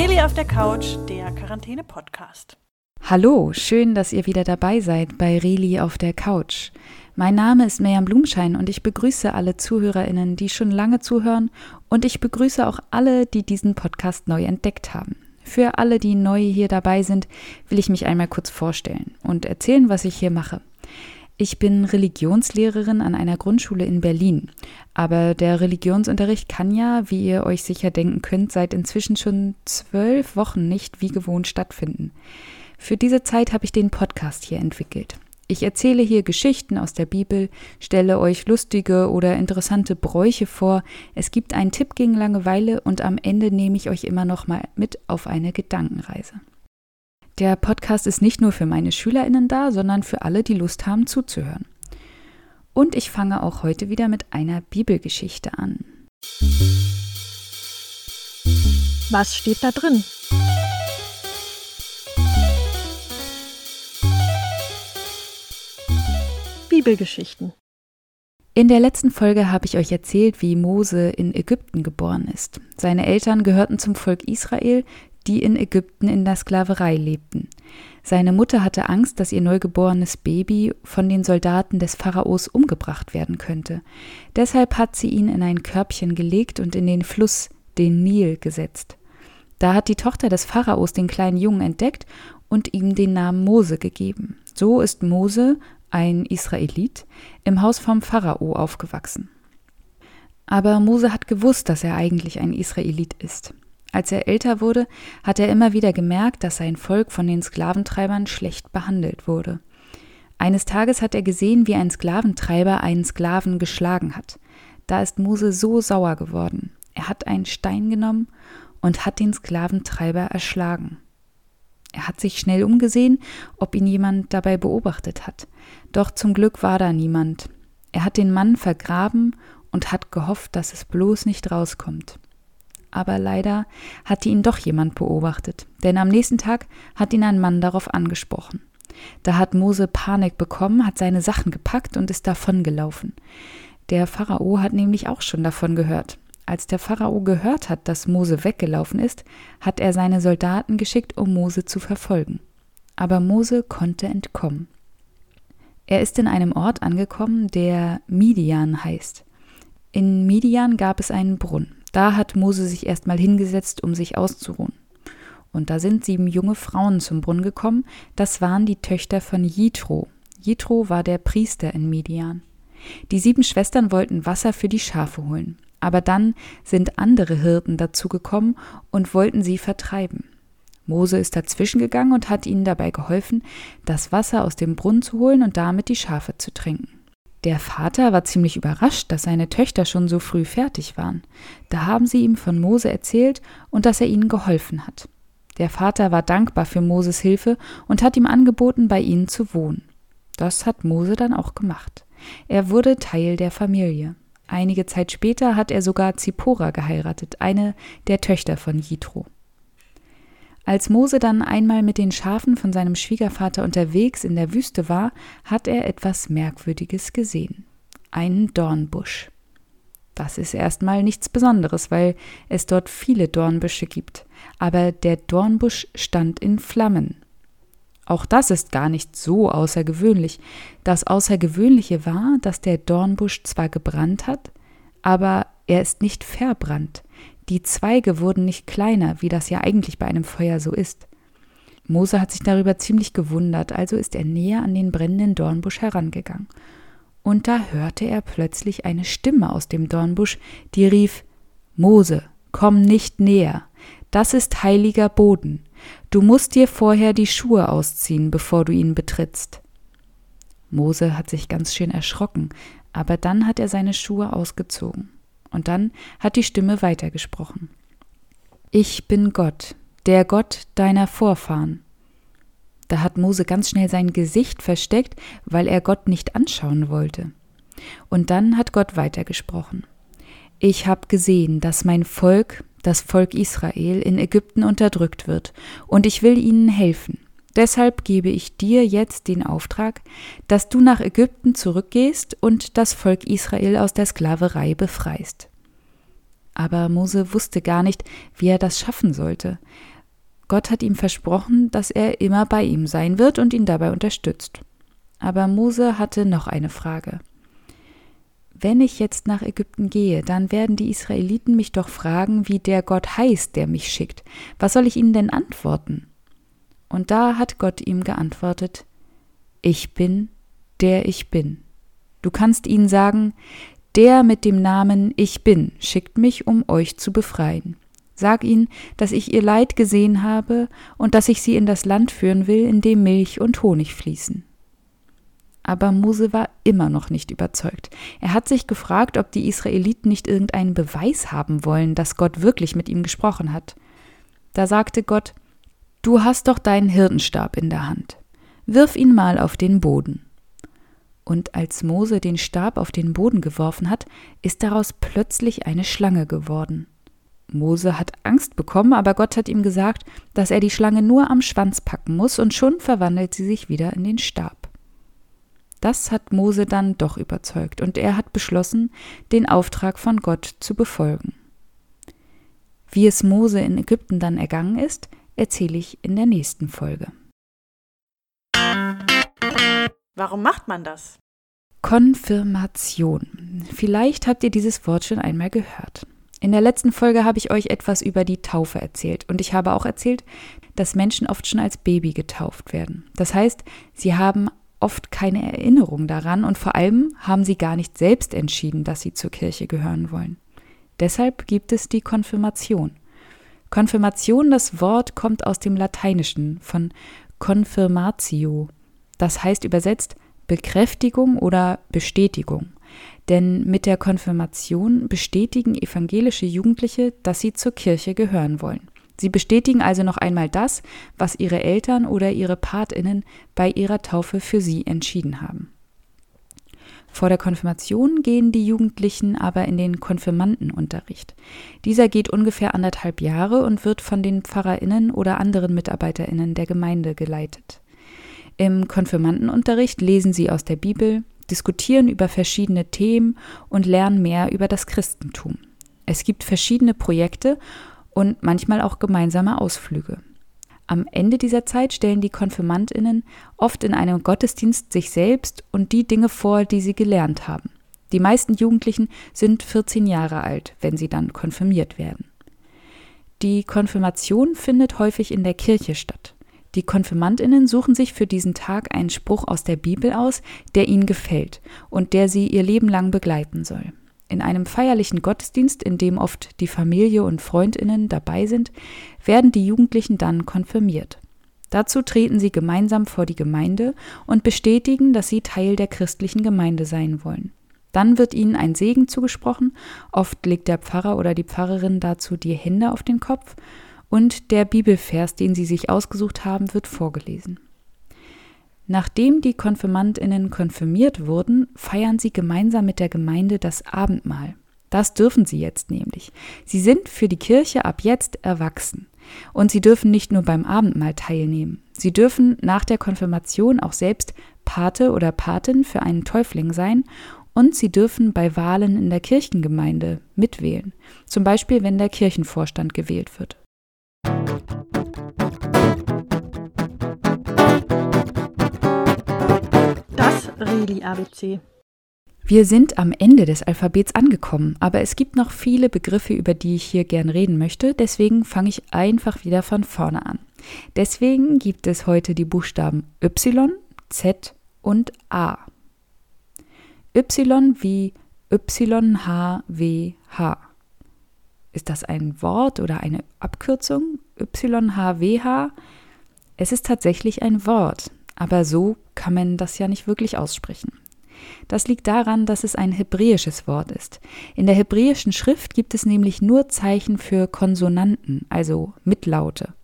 Reli auf der Couch, der Quarantäne-Podcast. Hallo, schön, dass ihr wieder dabei seid bei Reli auf der Couch. Mein Name ist Miriam Blumschein und ich begrüße alle ZuhörerInnen, die schon lange zuhören und ich begrüße auch alle, die diesen Podcast neu entdeckt haben. Für alle, die neu hier dabei sind, will ich mich einmal kurz vorstellen und erzählen, was ich hier mache. Ich bin Religionslehrerin an einer Grundschule in Berlin. Aber der Religionsunterricht kann ja, wie ihr euch sicher denken könnt, seit inzwischen schon zwölf Wochen nicht wie gewohnt stattfinden. Für diese Zeit habe ich den Podcast hier entwickelt. Ich erzähle hier Geschichten aus der Bibel, stelle euch lustige oder interessante Bräuche vor. Es gibt einen Tipp gegen Langeweile und am Ende nehme ich euch immer noch mal mit auf eine Gedankenreise. Der Podcast ist nicht nur für meine SchülerInnen da, sondern für alle, die Lust haben zuzuhören. Und ich fange auch heute wieder mit einer Bibelgeschichte an. Was steht da drin? Bibelgeschichten. In der letzten Folge habe ich euch erzählt, wie Mose in Ägypten geboren ist. Seine Eltern gehörten zum Volk Israel, die in Ägypten in der Sklaverei lebten. Seine Mutter hatte Angst, dass ihr neugeborenes Baby von den Soldaten des Pharaos umgebracht werden könnte. Deshalb hat sie ihn in ein Körbchen gelegt und in den Fluss, den Nil, gesetzt. Da hat die Tochter des Pharaos den kleinen Jungen entdeckt und ihm den Namen Mose gegeben. So ist Mose, ein Israelit, im Haus vom Pharao aufgewachsen. Aber Mose hat gewusst, dass er eigentlich ein Israelit ist. Als er älter wurde, hat er immer wieder gemerkt, dass sein Volk von den Sklaventreibern schlecht behandelt wurde. Eines Tages hat er gesehen, wie ein Sklaventreiber einen Sklaven geschlagen hat. Da ist Mose so sauer geworden. Er hat einen Stein genommen und hat den Sklaventreiber erschlagen. Er hat sich schnell umgesehen, ob ihn jemand dabei beobachtet hat. Doch zum Glück war da niemand. Er hat den Mann vergraben und hat gehofft, dass es bloß nicht rauskommt aber leider hatte ihn doch jemand beobachtet, denn am nächsten Tag hat ihn ein Mann darauf angesprochen. Da hat Mose Panik bekommen, hat seine Sachen gepackt und ist davongelaufen. Der Pharao hat nämlich auch schon davon gehört. Als der Pharao gehört hat, dass Mose weggelaufen ist, hat er seine Soldaten geschickt, um Mose zu verfolgen. Aber Mose konnte entkommen. Er ist in einem Ort angekommen, der Midian heißt. In Midian gab es einen Brunnen. Da hat Mose sich erstmal hingesetzt, um sich auszuruhen. Und da sind sieben junge Frauen zum Brunnen gekommen, das waren die Töchter von Jitro. Jitro war der Priester in Midian. Die sieben Schwestern wollten Wasser für die Schafe holen, aber dann sind andere Hirten dazugekommen und wollten sie vertreiben. Mose ist dazwischen gegangen und hat ihnen dabei geholfen, das Wasser aus dem Brunnen zu holen und damit die Schafe zu trinken. Der Vater war ziemlich überrascht, dass seine Töchter schon so früh fertig waren. Da haben sie ihm von Mose erzählt und dass er ihnen geholfen hat. Der Vater war dankbar für Moses Hilfe und hat ihm angeboten, bei ihnen zu wohnen. Das hat Mose dann auch gemacht. Er wurde Teil der Familie. Einige Zeit später hat er sogar Zippora geheiratet, eine der Töchter von Jitro. Als Mose dann einmal mit den Schafen von seinem Schwiegervater unterwegs in der Wüste war, hat er etwas Merkwürdiges gesehen. Einen Dornbusch. Das ist erstmal nichts Besonderes, weil es dort viele Dornbüsche gibt. Aber der Dornbusch stand in Flammen. Auch das ist gar nicht so außergewöhnlich. Das Außergewöhnliche war, dass der Dornbusch zwar gebrannt hat, aber er ist nicht verbrannt. Die Zweige wurden nicht kleiner, wie das ja eigentlich bei einem Feuer so ist. Mose hat sich darüber ziemlich gewundert, also ist er näher an den brennenden Dornbusch herangegangen. Und da hörte er plötzlich eine Stimme aus dem Dornbusch, die rief Mose, komm nicht näher, das ist heiliger Boden, du musst dir vorher die Schuhe ausziehen, bevor du ihn betrittst. Mose hat sich ganz schön erschrocken, aber dann hat er seine Schuhe ausgezogen. Und dann hat die Stimme weitergesprochen. Ich bin Gott, der Gott deiner Vorfahren. Da hat Mose ganz schnell sein Gesicht versteckt, weil er Gott nicht anschauen wollte. Und dann hat Gott weitergesprochen. Ich habe gesehen, dass mein Volk, das Volk Israel, in Ägypten unterdrückt wird, und ich will ihnen helfen. Deshalb gebe ich dir jetzt den Auftrag, dass du nach Ägypten zurückgehst und das Volk Israel aus der Sklaverei befreist. Aber Mose wusste gar nicht, wie er das schaffen sollte. Gott hat ihm versprochen, dass er immer bei ihm sein wird und ihn dabei unterstützt. Aber Mose hatte noch eine Frage. Wenn ich jetzt nach Ägypten gehe, dann werden die Israeliten mich doch fragen, wie der Gott heißt, der mich schickt. Was soll ich ihnen denn antworten? Und da hat Gott ihm geantwortet, Ich bin, der ich bin. Du kannst ihnen sagen, der mit dem Namen Ich bin schickt mich, um euch zu befreien. Sag ihnen, dass ich ihr Leid gesehen habe und dass ich sie in das Land führen will, in dem Milch und Honig fließen. Aber Mose war immer noch nicht überzeugt. Er hat sich gefragt, ob die Israeliten nicht irgendeinen Beweis haben wollen, dass Gott wirklich mit ihm gesprochen hat. Da sagte Gott, Du hast doch deinen Hirtenstab in der Hand. Wirf ihn mal auf den Boden. Und als Mose den Stab auf den Boden geworfen hat, ist daraus plötzlich eine Schlange geworden. Mose hat Angst bekommen, aber Gott hat ihm gesagt, dass er die Schlange nur am Schwanz packen muss, und schon verwandelt sie sich wieder in den Stab. Das hat Mose dann doch überzeugt, und er hat beschlossen, den Auftrag von Gott zu befolgen. Wie es Mose in Ägypten dann ergangen ist, erzähle ich in der nächsten Folge. Warum macht man das? Konfirmation. Vielleicht habt ihr dieses Wort schon einmal gehört. In der letzten Folge habe ich euch etwas über die Taufe erzählt und ich habe auch erzählt, dass Menschen oft schon als Baby getauft werden. Das heißt, sie haben oft keine Erinnerung daran und vor allem haben sie gar nicht selbst entschieden, dass sie zur Kirche gehören wollen. Deshalb gibt es die Konfirmation. Konfirmation, das Wort kommt aus dem Lateinischen von confirmatio. Das heißt übersetzt Bekräftigung oder Bestätigung. Denn mit der Konfirmation bestätigen evangelische Jugendliche, dass sie zur Kirche gehören wollen. Sie bestätigen also noch einmal das, was ihre Eltern oder ihre Patinnen bei ihrer Taufe für sie entschieden haben. Vor der Konfirmation gehen die Jugendlichen aber in den Konfirmandenunterricht. Dieser geht ungefähr anderthalb Jahre und wird von den Pfarrerinnen oder anderen Mitarbeiterinnen der Gemeinde geleitet. Im Konfirmandenunterricht lesen sie aus der Bibel, diskutieren über verschiedene Themen und lernen mehr über das Christentum. Es gibt verschiedene Projekte und manchmal auch gemeinsame Ausflüge. Am Ende dieser Zeit stellen die Konfirmandinnen oft in einem Gottesdienst sich selbst und die Dinge vor, die sie gelernt haben. Die meisten Jugendlichen sind 14 Jahre alt, wenn sie dann konfirmiert werden. Die Konfirmation findet häufig in der Kirche statt. Die Konfirmandinnen suchen sich für diesen Tag einen Spruch aus der Bibel aus, der ihnen gefällt und der sie ihr Leben lang begleiten soll. In einem feierlichen Gottesdienst, in dem oft die Familie und Freundinnen dabei sind, werden die Jugendlichen dann konfirmiert. Dazu treten sie gemeinsam vor die Gemeinde und bestätigen, dass sie Teil der christlichen Gemeinde sein wollen. Dann wird ihnen ein Segen zugesprochen, oft legt der Pfarrer oder die Pfarrerin dazu die Hände auf den Kopf und der Bibelvers, den sie sich ausgesucht haben, wird vorgelesen. Nachdem die Konfirmandinnen konfirmiert wurden, feiern sie gemeinsam mit der Gemeinde das Abendmahl. Das dürfen sie jetzt nämlich. Sie sind für die Kirche ab jetzt erwachsen. Und sie dürfen nicht nur beim Abendmahl teilnehmen. Sie dürfen nach der Konfirmation auch selbst Pate oder Patin für einen Täufling sein und sie dürfen bei Wahlen in der Kirchengemeinde mitwählen. Zum Beispiel, wenn der Kirchenvorstand gewählt wird. Reli ABC. Wir sind am Ende des Alphabets angekommen, aber es gibt noch viele Begriffe, über die ich hier gern reden möchte, deswegen fange ich einfach wieder von vorne an. Deswegen gibt es heute die Buchstaben Y, Z und A. Y wie YHWH. Ist das ein Wort oder eine Abkürzung? YHWH? Es ist tatsächlich ein Wort. Aber so kann man das ja nicht wirklich aussprechen. Das liegt daran, dass es ein hebräisches Wort ist. In der hebräischen Schrift gibt es nämlich nur Zeichen für Konsonanten, also Mitlaute.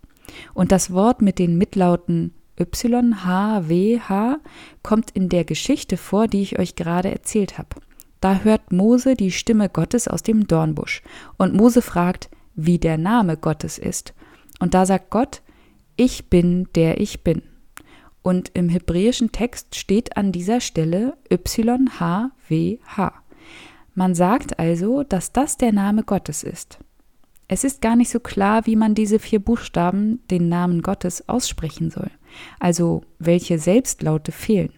Und das Wort mit den Mitlauten Y, H, W, H kommt in der Geschichte vor, die ich euch gerade erzählt habe. Da hört Mose die Stimme Gottes aus dem Dornbusch und Mose fragt, wie der Name Gottes ist. Und da sagt Gott, ich bin der ich bin. Und im hebräischen Text steht an dieser Stelle YHWH. Man sagt also, dass das der Name Gottes ist. Es ist gar nicht so klar, wie man diese vier Buchstaben, den Namen Gottes, aussprechen soll, also welche Selbstlaute fehlen.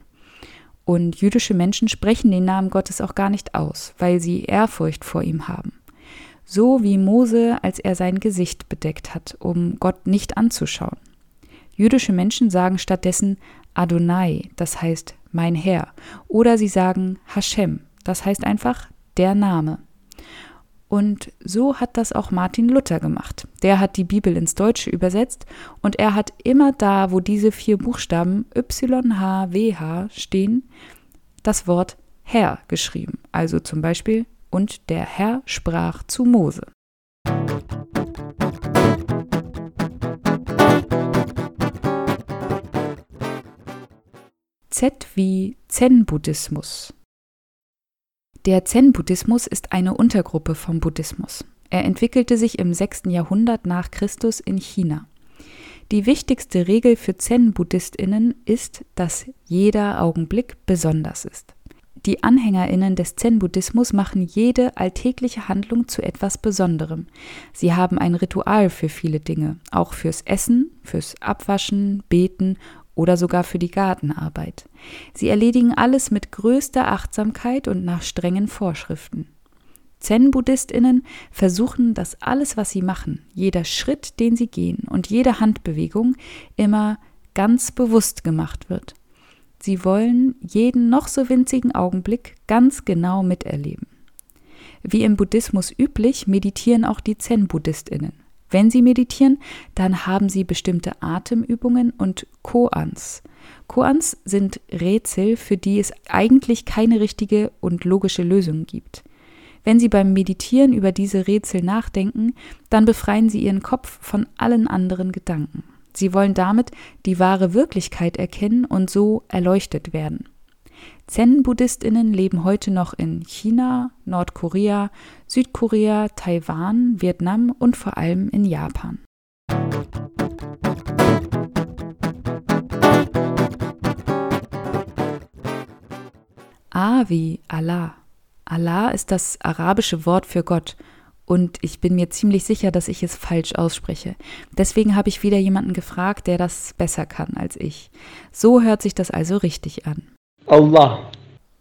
Und jüdische Menschen sprechen den Namen Gottes auch gar nicht aus, weil sie Ehrfurcht vor ihm haben. So wie Mose, als er sein Gesicht bedeckt hat, um Gott nicht anzuschauen. Jüdische Menschen sagen stattdessen Adonai, das heißt mein Herr, oder sie sagen Hashem, das heißt einfach der Name. Und so hat das auch Martin Luther gemacht. Der hat die Bibel ins Deutsche übersetzt und er hat immer da, wo diese vier Buchstaben YHWH stehen, das Wort Herr geschrieben. Also zum Beispiel, und der Herr sprach zu Mose. Z wie Zen-Buddhismus. Der Zen-Buddhismus ist eine Untergruppe vom Buddhismus. Er entwickelte sich im 6. Jahrhundert nach Christus in China. Die wichtigste Regel für Zen-Buddhistinnen ist, dass jeder Augenblick besonders ist. Die Anhängerinnen des Zen-Buddhismus machen jede alltägliche Handlung zu etwas Besonderem. Sie haben ein Ritual für viele Dinge, auch fürs Essen, fürs Abwaschen, Beten oder sogar für die Gartenarbeit. Sie erledigen alles mit größter Achtsamkeit und nach strengen Vorschriften. Zen-Buddhistinnen versuchen, dass alles, was sie machen, jeder Schritt, den sie gehen und jede Handbewegung immer ganz bewusst gemacht wird. Sie wollen jeden noch so winzigen Augenblick ganz genau miterleben. Wie im Buddhismus üblich, meditieren auch die Zen-Buddhistinnen. Wenn Sie meditieren, dann haben Sie bestimmte Atemübungen und Koans. Koans sind Rätsel, für die es eigentlich keine richtige und logische Lösung gibt. Wenn Sie beim Meditieren über diese Rätsel nachdenken, dann befreien Sie Ihren Kopf von allen anderen Gedanken. Sie wollen damit die wahre Wirklichkeit erkennen und so erleuchtet werden. Zen-Buddhistinnen leben heute noch in China, Nordkorea, Südkorea, Taiwan, Vietnam und vor allem in Japan. A wie Allah. Allah ist das arabische Wort für Gott und ich bin mir ziemlich sicher, dass ich es falsch ausspreche. Deswegen habe ich wieder jemanden gefragt, der das besser kann als ich. So hört sich das also richtig an. Allah.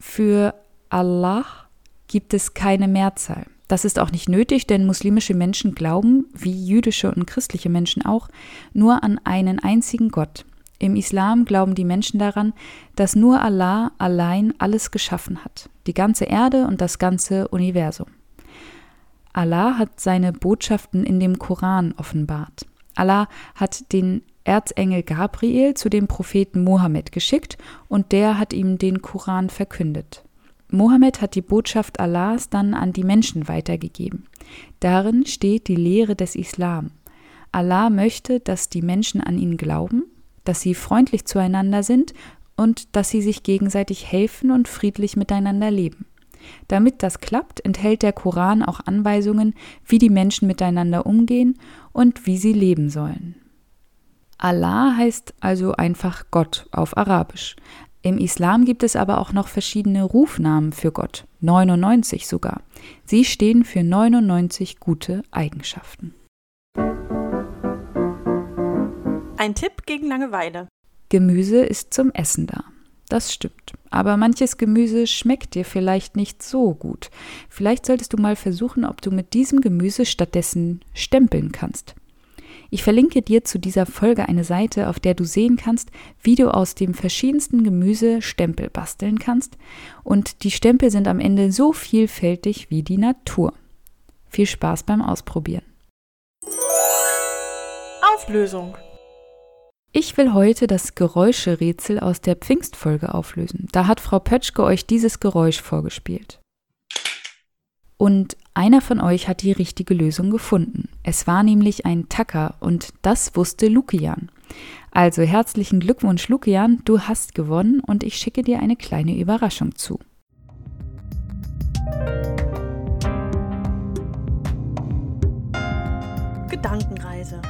Für Allah gibt es keine Mehrzahl. Das ist auch nicht nötig, denn muslimische Menschen glauben, wie jüdische und christliche Menschen auch, nur an einen einzigen Gott. Im Islam glauben die Menschen daran, dass nur Allah allein alles geschaffen hat, die ganze Erde und das ganze Universum. Allah hat seine Botschaften in dem Koran offenbart. Allah hat den Erzengel Gabriel zu dem Propheten Mohammed geschickt und der hat ihm den Koran verkündet. Mohammed hat die Botschaft Allahs dann an die Menschen weitergegeben. Darin steht die Lehre des Islam. Allah möchte, dass die Menschen an ihn glauben, dass sie freundlich zueinander sind und dass sie sich gegenseitig helfen und friedlich miteinander leben. Damit das klappt, enthält der Koran auch Anweisungen, wie die Menschen miteinander umgehen und wie sie leben sollen. Allah heißt also einfach Gott auf Arabisch. Im Islam gibt es aber auch noch verschiedene Rufnamen für Gott, 99 sogar. Sie stehen für 99 gute Eigenschaften. Ein Tipp gegen Langeweile. Gemüse ist zum Essen da. Das stimmt. Aber manches Gemüse schmeckt dir vielleicht nicht so gut. Vielleicht solltest du mal versuchen, ob du mit diesem Gemüse stattdessen stempeln kannst. Ich verlinke dir zu dieser Folge eine Seite, auf der du sehen kannst, wie du aus dem verschiedensten Gemüse Stempel basteln kannst. Und die Stempel sind am Ende so vielfältig wie die Natur. Viel Spaß beim Ausprobieren. Auflösung. Ich will heute das Geräuscherätsel aus der Pfingstfolge auflösen. Da hat Frau Pötschke euch dieses Geräusch vorgespielt. Und einer von euch hat die richtige Lösung gefunden. Es war nämlich ein Tacker und das wusste Lukian. Also herzlichen Glückwunsch, Lukian, du hast gewonnen und ich schicke dir eine kleine Überraschung zu. Gedankenreise.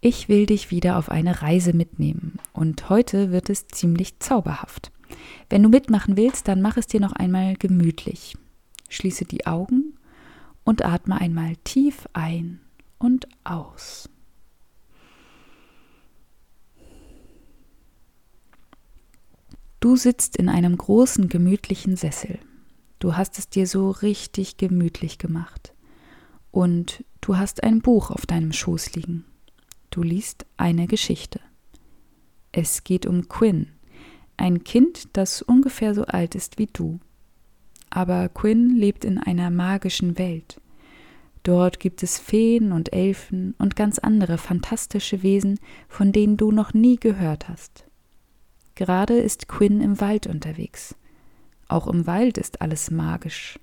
Ich will dich wieder auf eine Reise mitnehmen und heute wird es ziemlich zauberhaft. Wenn du mitmachen willst, dann mach es dir noch einmal gemütlich. Schließe die Augen und atme einmal tief ein und aus. Du sitzt in einem großen, gemütlichen Sessel. Du hast es dir so richtig gemütlich gemacht. Und du hast ein Buch auf deinem Schoß liegen. Du liest eine Geschichte. Es geht um Quinn, ein Kind, das ungefähr so alt ist wie du. Aber Quinn lebt in einer magischen Welt. Dort gibt es Feen und Elfen und ganz andere fantastische Wesen, von denen du noch nie gehört hast. Gerade ist Quinn im Wald unterwegs. Auch im Wald ist alles magisch.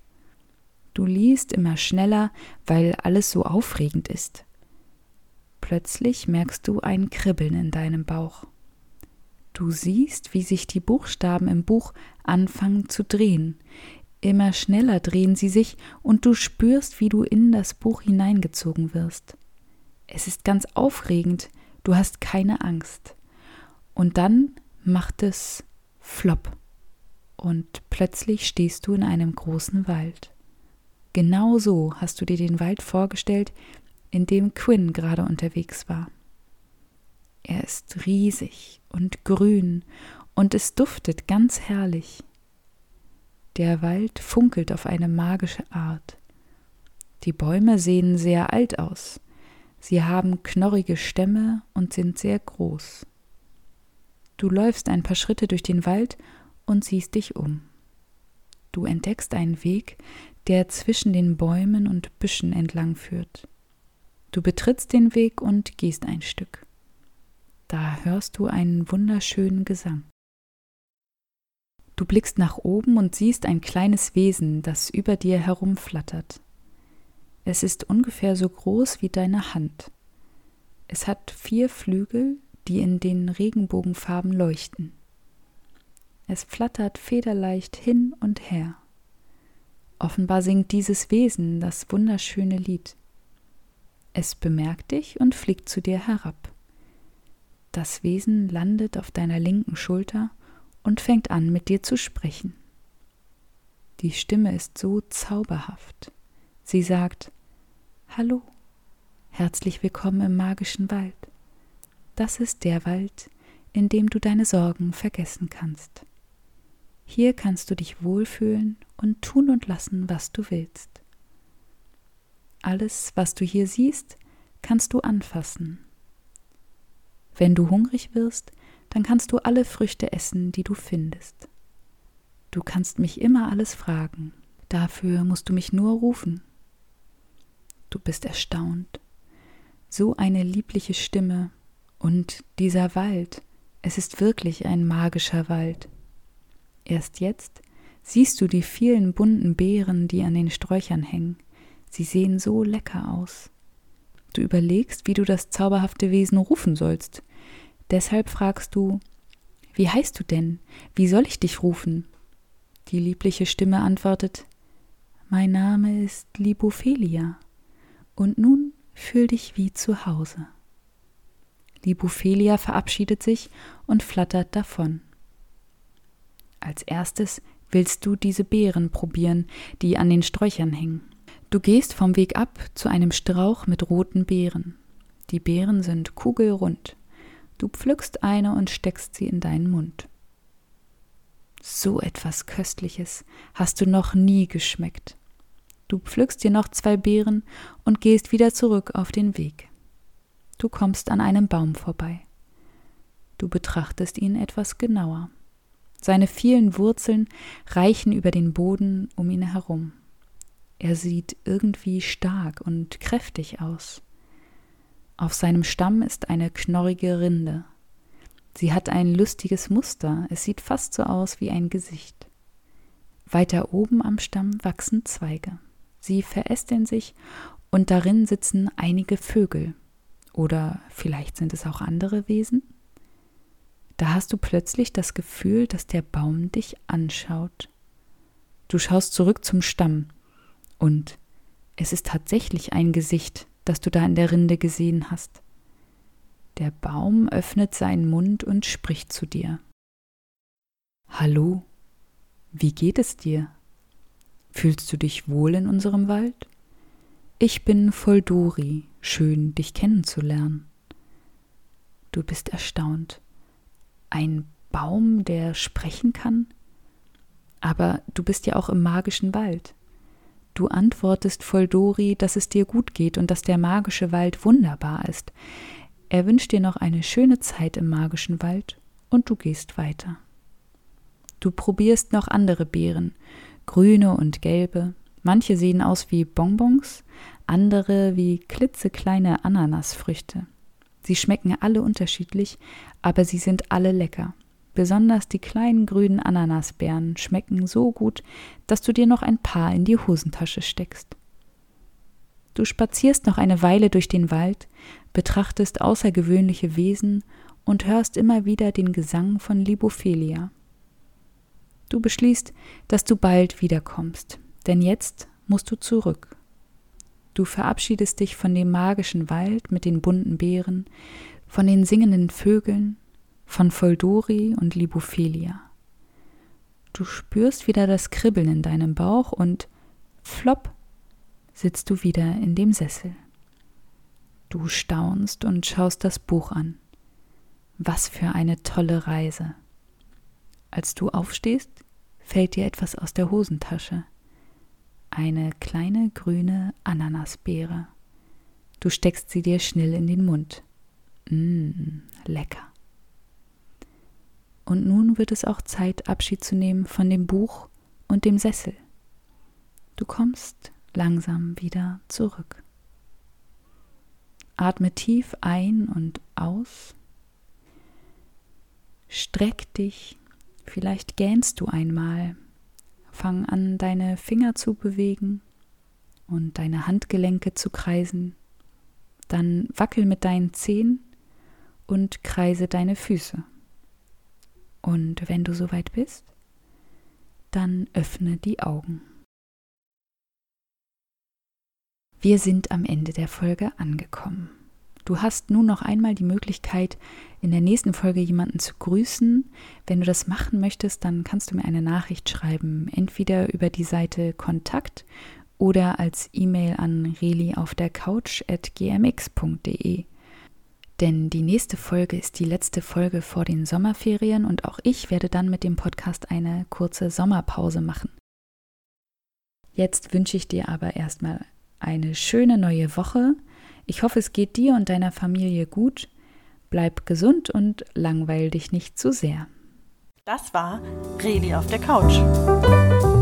Du liest immer schneller, weil alles so aufregend ist. Plötzlich merkst du ein Kribbeln in deinem Bauch. Du siehst, wie sich die Buchstaben im Buch anfangen zu drehen. Immer schneller drehen sie sich und du spürst, wie du in das Buch hineingezogen wirst. Es ist ganz aufregend, du hast keine Angst. Und dann macht es Flop. Und plötzlich stehst du in einem großen Wald. Genau so hast du dir den Wald vorgestellt, in dem Quinn gerade unterwegs war. Er ist riesig und grün und es duftet ganz herrlich. Der Wald funkelt auf eine magische Art. Die Bäume sehen sehr alt aus. Sie haben knorrige Stämme und sind sehr groß. Du läufst ein paar Schritte durch den Wald und siehst dich um. Du entdeckst einen Weg, der zwischen den Bäumen und Büschen entlang führt. Du betrittst den Weg und gehst ein Stück. Da hörst du einen wunderschönen Gesang. Du blickst nach oben und siehst ein kleines Wesen, das über dir herumflattert. Es ist ungefähr so groß wie deine Hand. Es hat vier Flügel, die in den Regenbogenfarben leuchten. Es flattert federleicht hin und her. Offenbar singt dieses Wesen das wunderschöne Lied. Es bemerkt dich und fliegt zu dir herab. Das Wesen landet auf deiner linken Schulter und fängt an, mit dir zu sprechen. Die Stimme ist so zauberhaft. Sie sagt Hallo, herzlich willkommen im magischen Wald. Das ist der Wald, in dem du deine Sorgen vergessen kannst. Hier kannst du dich wohlfühlen und tun und lassen, was du willst. Alles, was du hier siehst, kannst du anfassen. Wenn du hungrig wirst, dann kannst du alle Früchte essen, die du findest. Du kannst mich immer alles fragen, dafür musst du mich nur rufen. Du bist erstaunt. So eine liebliche Stimme, und dieser Wald, es ist wirklich ein magischer Wald. Erst jetzt siehst du die vielen bunten Beeren, die an den Sträuchern hängen. Sie sehen so lecker aus. Du überlegst, wie du das zauberhafte Wesen rufen sollst. Deshalb fragst du, wie heißt du denn? Wie soll ich dich rufen? Die liebliche Stimme antwortet, Mein Name ist Libophelia, und nun fühl dich wie zu Hause. Die Buphelia verabschiedet sich und flattert davon. Als erstes willst du diese Beeren probieren, die an den Sträuchern hängen. Du gehst vom Weg ab zu einem Strauch mit roten Beeren. Die Beeren sind kugelrund. Du pflückst eine und steckst sie in deinen Mund. So etwas Köstliches hast du noch nie geschmeckt. Du pflückst dir noch zwei Beeren und gehst wieder zurück auf den Weg. Du kommst an einem Baum vorbei. Du betrachtest ihn etwas genauer. Seine vielen Wurzeln reichen über den Boden um ihn herum. Er sieht irgendwie stark und kräftig aus. Auf seinem Stamm ist eine knorrige Rinde. Sie hat ein lustiges Muster, es sieht fast so aus wie ein Gesicht. Weiter oben am Stamm wachsen Zweige. Sie verästeln sich und darin sitzen einige Vögel. Oder vielleicht sind es auch andere Wesen? Da hast du plötzlich das Gefühl, dass der Baum dich anschaut. Du schaust zurück zum Stamm und es ist tatsächlich ein Gesicht, das du da in der Rinde gesehen hast. Der Baum öffnet seinen Mund und spricht zu dir. Hallo, wie geht es dir? Fühlst du dich wohl in unserem Wald? Ich bin voll Dori, schön dich kennenzulernen. Du bist erstaunt. Ein Baum, der sprechen kann? Aber du bist ja auch im magischen Wald. Du antwortest voll Dori, dass es dir gut geht und dass der magische Wald wunderbar ist. Er wünscht dir noch eine schöne Zeit im magischen Wald und du gehst weiter. Du probierst noch andere Beeren, grüne und gelbe. Manche sehen aus wie Bonbons, andere wie klitzekleine Ananasfrüchte. Sie schmecken alle unterschiedlich, aber sie sind alle lecker. Besonders die kleinen grünen Ananasbeeren schmecken so gut, dass du dir noch ein paar in die Hosentasche steckst. Du spazierst noch eine Weile durch den Wald, betrachtest außergewöhnliche Wesen und hörst immer wieder den Gesang von Libophelia. Du beschließt, dass du bald wiederkommst, denn jetzt musst du zurück. Du verabschiedest dich von dem magischen Wald mit den bunten Beeren, von den singenden Vögeln, von Foldori und Libophilia. Du spürst wieder das Kribbeln in deinem Bauch und flopp sitzt du wieder in dem Sessel. Du staunst und schaust das Buch an. Was für eine tolle Reise. Als du aufstehst, fällt dir etwas aus der Hosentasche. Eine kleine grüne Ananasbeere. Du steckst sie dir schnell in den Mund. Mmm, lecker. Und nun wird es auch Zeit, Abschied zu nehmen von dem Buch und dem Sessel. Du kommst langsam wieder zurück. Atme tief ein und aus. Streck dich, vielleicht gähnst du einmal. Fang an, deine Finger zu bewegen und deine Handgelenke zu kreisen. Dann wackel mit deinen Zehen und kreise deine Füße. Und wenn du soweit bist, dann öffne die Augen. Wir sind am Ende der Folge angekommen. Du hast nun noch einmal die Möglichkeit, in der nächsten Folge jemanden zu grüßen. Wenn du das machen möchtest, dann kannst du mir eine Nachricht schreiben, entweder über die Seite Kontakt oder als E-Mail an reli auf der Couch at gmx.de. Denn die nächste Folge ist die letzte Folge vor den Sommerferien und auch ich werde dann mit dem Podcast eine kurze Sommerpause machen. Jetzt wünsche ich dir aber erstmal eine schöne neue Woche. Ich hoffe, es geht dir und deiner Familie gut. Bleib gesund und langweil dich nicht zu sehr. Das war Reli auf der Couch.